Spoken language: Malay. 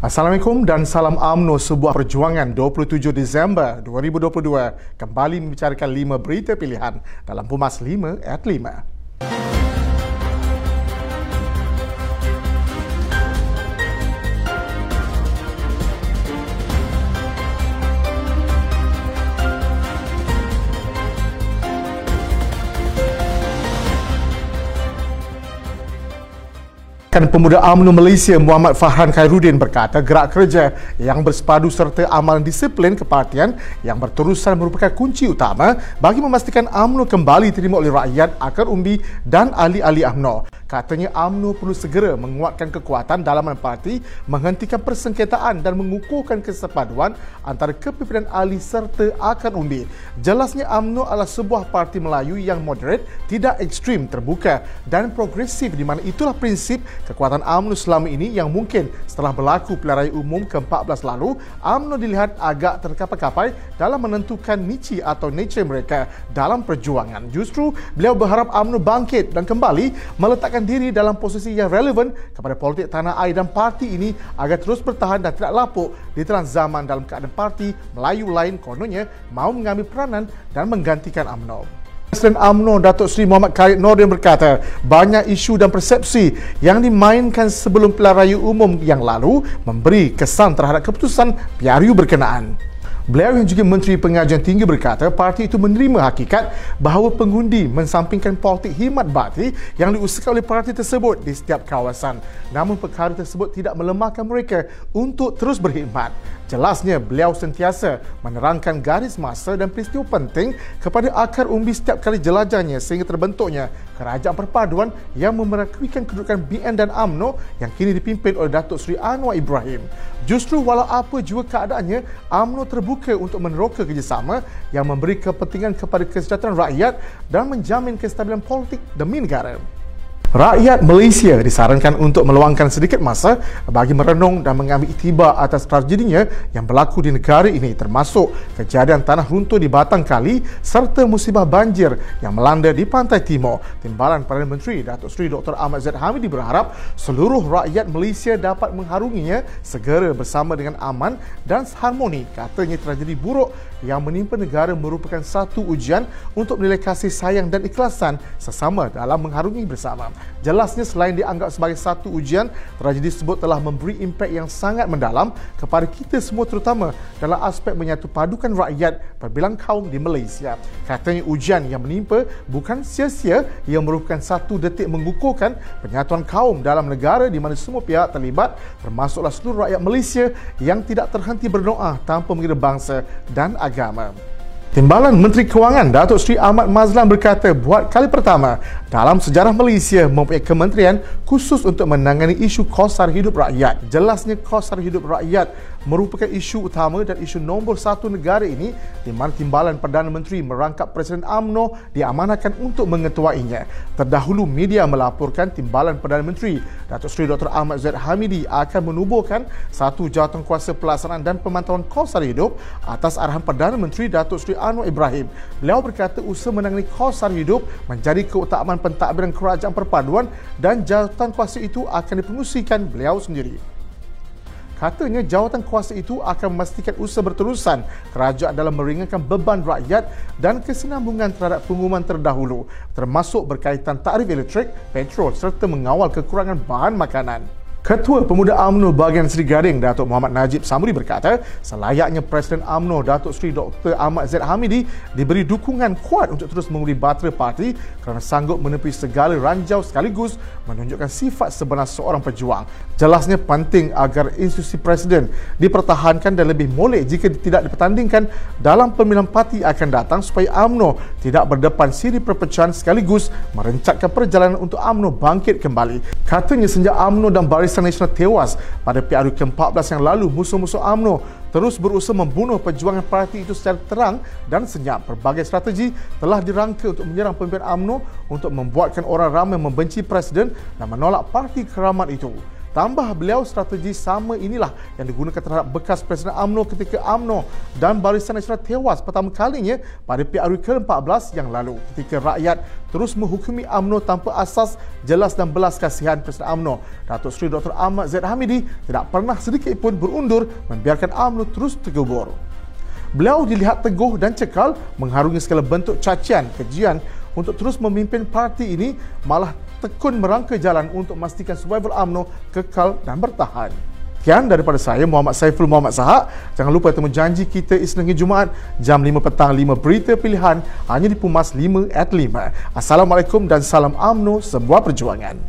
Assalamualaikum dan salam UMNO sebuah perjuangan 27 Disember 2022 kembali membicarakan lima berita pilihan dalam Pumas 5 at 5. Kan Pemuda UMNO Malaysia Muhammad Fahran Khairuddin berkata gerak kerja yang bersepadu serta amalan disiplin kepartian yang berterusan merupakan kunci utama bagi memastikan UMNO kembali diterima oleh rakyat, akar umbi dan ahli-ahli UMNO. Katanya UMNO perlu segera menguatkan kekuatan dalaman parti, menghentikan persengketaan dan mengukuhkan kesepaduan antara kepimpinan ahli serta akar umbi. Jelasnya UMNO adalah sebuah parti Melayu yang moderate, tidak ekstrim, terbuka dan progresif di mana itulah prinsip kekuatan UMNO selama ini yang mungkin setelah berlaku pilihan raya umum ke-14 lalu, UMNO dilihat agak terkapai-kapai dalam menentukan nici atau nature mereka dalam perjuangan. Justru beliau berharap UMNO bangkit dan kembali meletakkan meletakkan diri dalam posisi yang relevan kepada politik tanah air dan parti ini agar terus bertahan dan tidak lapuk di tengah zaman dalam keadaan parti Melayu lain kononnya mahu mengambil peranan dan menggantikan UMNO. Presiden UMNO Datuk Seri Muhammad Khalid Nordin berkata banyak isu dan persepsi yang dimainkan sebelum pilihan raya umum yang lalu memberi kesan terhadap keputusan PRU berkenaan. Beliau yang juga Menteri Pengajian Tinggi berkata parti itu menerima hakikat bahawa pengundi mensampingkan politik himat bakti yang diusahakan oleh parti tersebut di setiap kawasan. Namun perkara tersebut tidak melemahkan mereka untuk terus berkhidmat. Jelasnya beliau sentiasa menerangkan garis masa dan peristiwa penting kepada akar umbi setiap kali jelajahnya sehingga terbentuknya kerajaan perpaduan yang memerakuikan kedudukan BN dan AMNO yang kini dipimpin oleh Datuk Seri Anwar Ibrahim. Justru walau apa juga keadaannya, AMNO terbuka untuk meneroka kerjasama yang memberi kepentingan kepada kesejahteraan rakyat dan menjamin kestabilan politik demi negara. Rakyat Malaysia disarankan untuk meluangkan sedikit masa bagi merenung dan mengambil itibar atas tragedinya yang berlaku di negara ini termasuk kejadian tanah runtuh di Batang Kali serta musibah banjir yang melanda di Pantai Timur. Timbalan Perdana Menteri Datuk Seri Dr. Ahmad Zaid Hamidi berharap seluruh rakyat Malaysia dapat mengharunginya segera bersama dengan aman dan harmoni. Katanya tragedi buruk yang menimpa negara merupakan satu ujian untuk menilai kasih sayang dan ikhlasan sesama dalam mengharungi bersama. Jelasnya selain dianggap sebagai satu ujian, tragedi tersebut telah memberi impak yang sangat mendalam kepada kita semua terutama dalam aspek menyatu padukan rakyat perbilang kaum di Malaysia. Katanya ujian yang menimpa bukan sia-sia yang merupakan satu detik mengukuhkan penyatuan kaum dalam negara di mana semua pihak terlibat termasuklah seluruh rakyat Malaysia yang tidak terhenti berdoa tanpa mengira bangsa dan agama. Timbalan Menteri Kewangan Datuk Seri Ahmad Mazlan berkata buat kali pertama dalam sejarah Malaysia mempunyai kementerian khusus untuk menangani isu kos sara hidup rakyat. Jelasnya kos sara hidup rakyat merupakan isu utama dan isu nombor satu negara ini di mana timbalan Perdana Menteri merangkap Presiden AMNO diamanahkan untuk mengetuainya. Terdahulu media melaporkan timbalan Perdana Menteri Datuk Seri Dr. Ahmad Zaid Hamidi akan menubuhkan satu jawatan kuasa pelaksanaan dan pemantauan kos sara hidup atas arahan Perdana Menteri Datuk Seri Anwar Ibrahim. Beliau berkata usaha menangani sara hidup menjadi keutamaan pentadbiran kerajaan perpaduan dan jawatan kuasa itu akan dipengusikan beliau sendiri. Katanya jawatan kuasa itu akan memastikan usaha berterusan kerajaan dalam meringankan beban rakyat dan kesinambungan terhadap pengumuman terdahulu termasuk berkaitan tarif elektrik, petrol serta mengawal kekurangan bahan makanan. Ketua Pemuda AMNO bahagian Seri Gading Datuk Muhammad Najib Samuri berkata selayaknya Presiden AMNO Datuk Seri Dr. Ahmad Zaid Hamidi diberi dukungan kuat untuk terus mengundi batera parti kerana sanggup menepi segala ranjau sekaligus menunjukkan sifat sebenar seorang pejuang. Jelasnya penting agar institusi Presiden dipertahankan dan lebih molek jika tidak dipertandingkan dalam pemilihan parti akan datang supaya AMNO tidak berdepan siri perpecahan sekaligus merencatkan perjalanan untuk AMNO bangkit kembali. Katanya sejak AMNO dan Baris Barisan Nasional tewas pada PRU ke-14 yang lalu, musuh-musuh UMNO terus berusaha membunuh perjuangan parti itu secara terang dan senyap. Berbagai strategi telah dirangka untuk menyerang pemimpin UMNO untuk membuatkan orang ramai membenci Presiden dan menolak parti keramat itu. Tambah beliau strategi sama inilah yang digunakan terhadap bekas Presiden AMNO ketika AMNO dan Barisan Nasional tewas pertama kalinya pada PRU ke-14 yang lalu ketika rakyat terus menghukumi AMNO tanpa asas jelas dan belas kasihan Presiden AMNO. Datuk Seri Dr. Ahmad Zaid Hamidi tidak pernah sedikit pun berundur membiarkan AMNO terus tergubur. Beliau dilihat teguh dan cekal mengharungi segala bentuk cacian, kejian untuk terus memimpin parti ini malah tekun merangka jalan untuk memastikan survival UMNO kekal dan bertahan. Sekian daripada saya Muhammad Saiful Muhammad Sahak. Jangan lupa temu janji kita Isnin hingga Jumaat jam 5 petang 5 berita pilihan hanya di Pumas 5 at 5. Assalamualaikum dan salam UMNO sebuah perjuangan.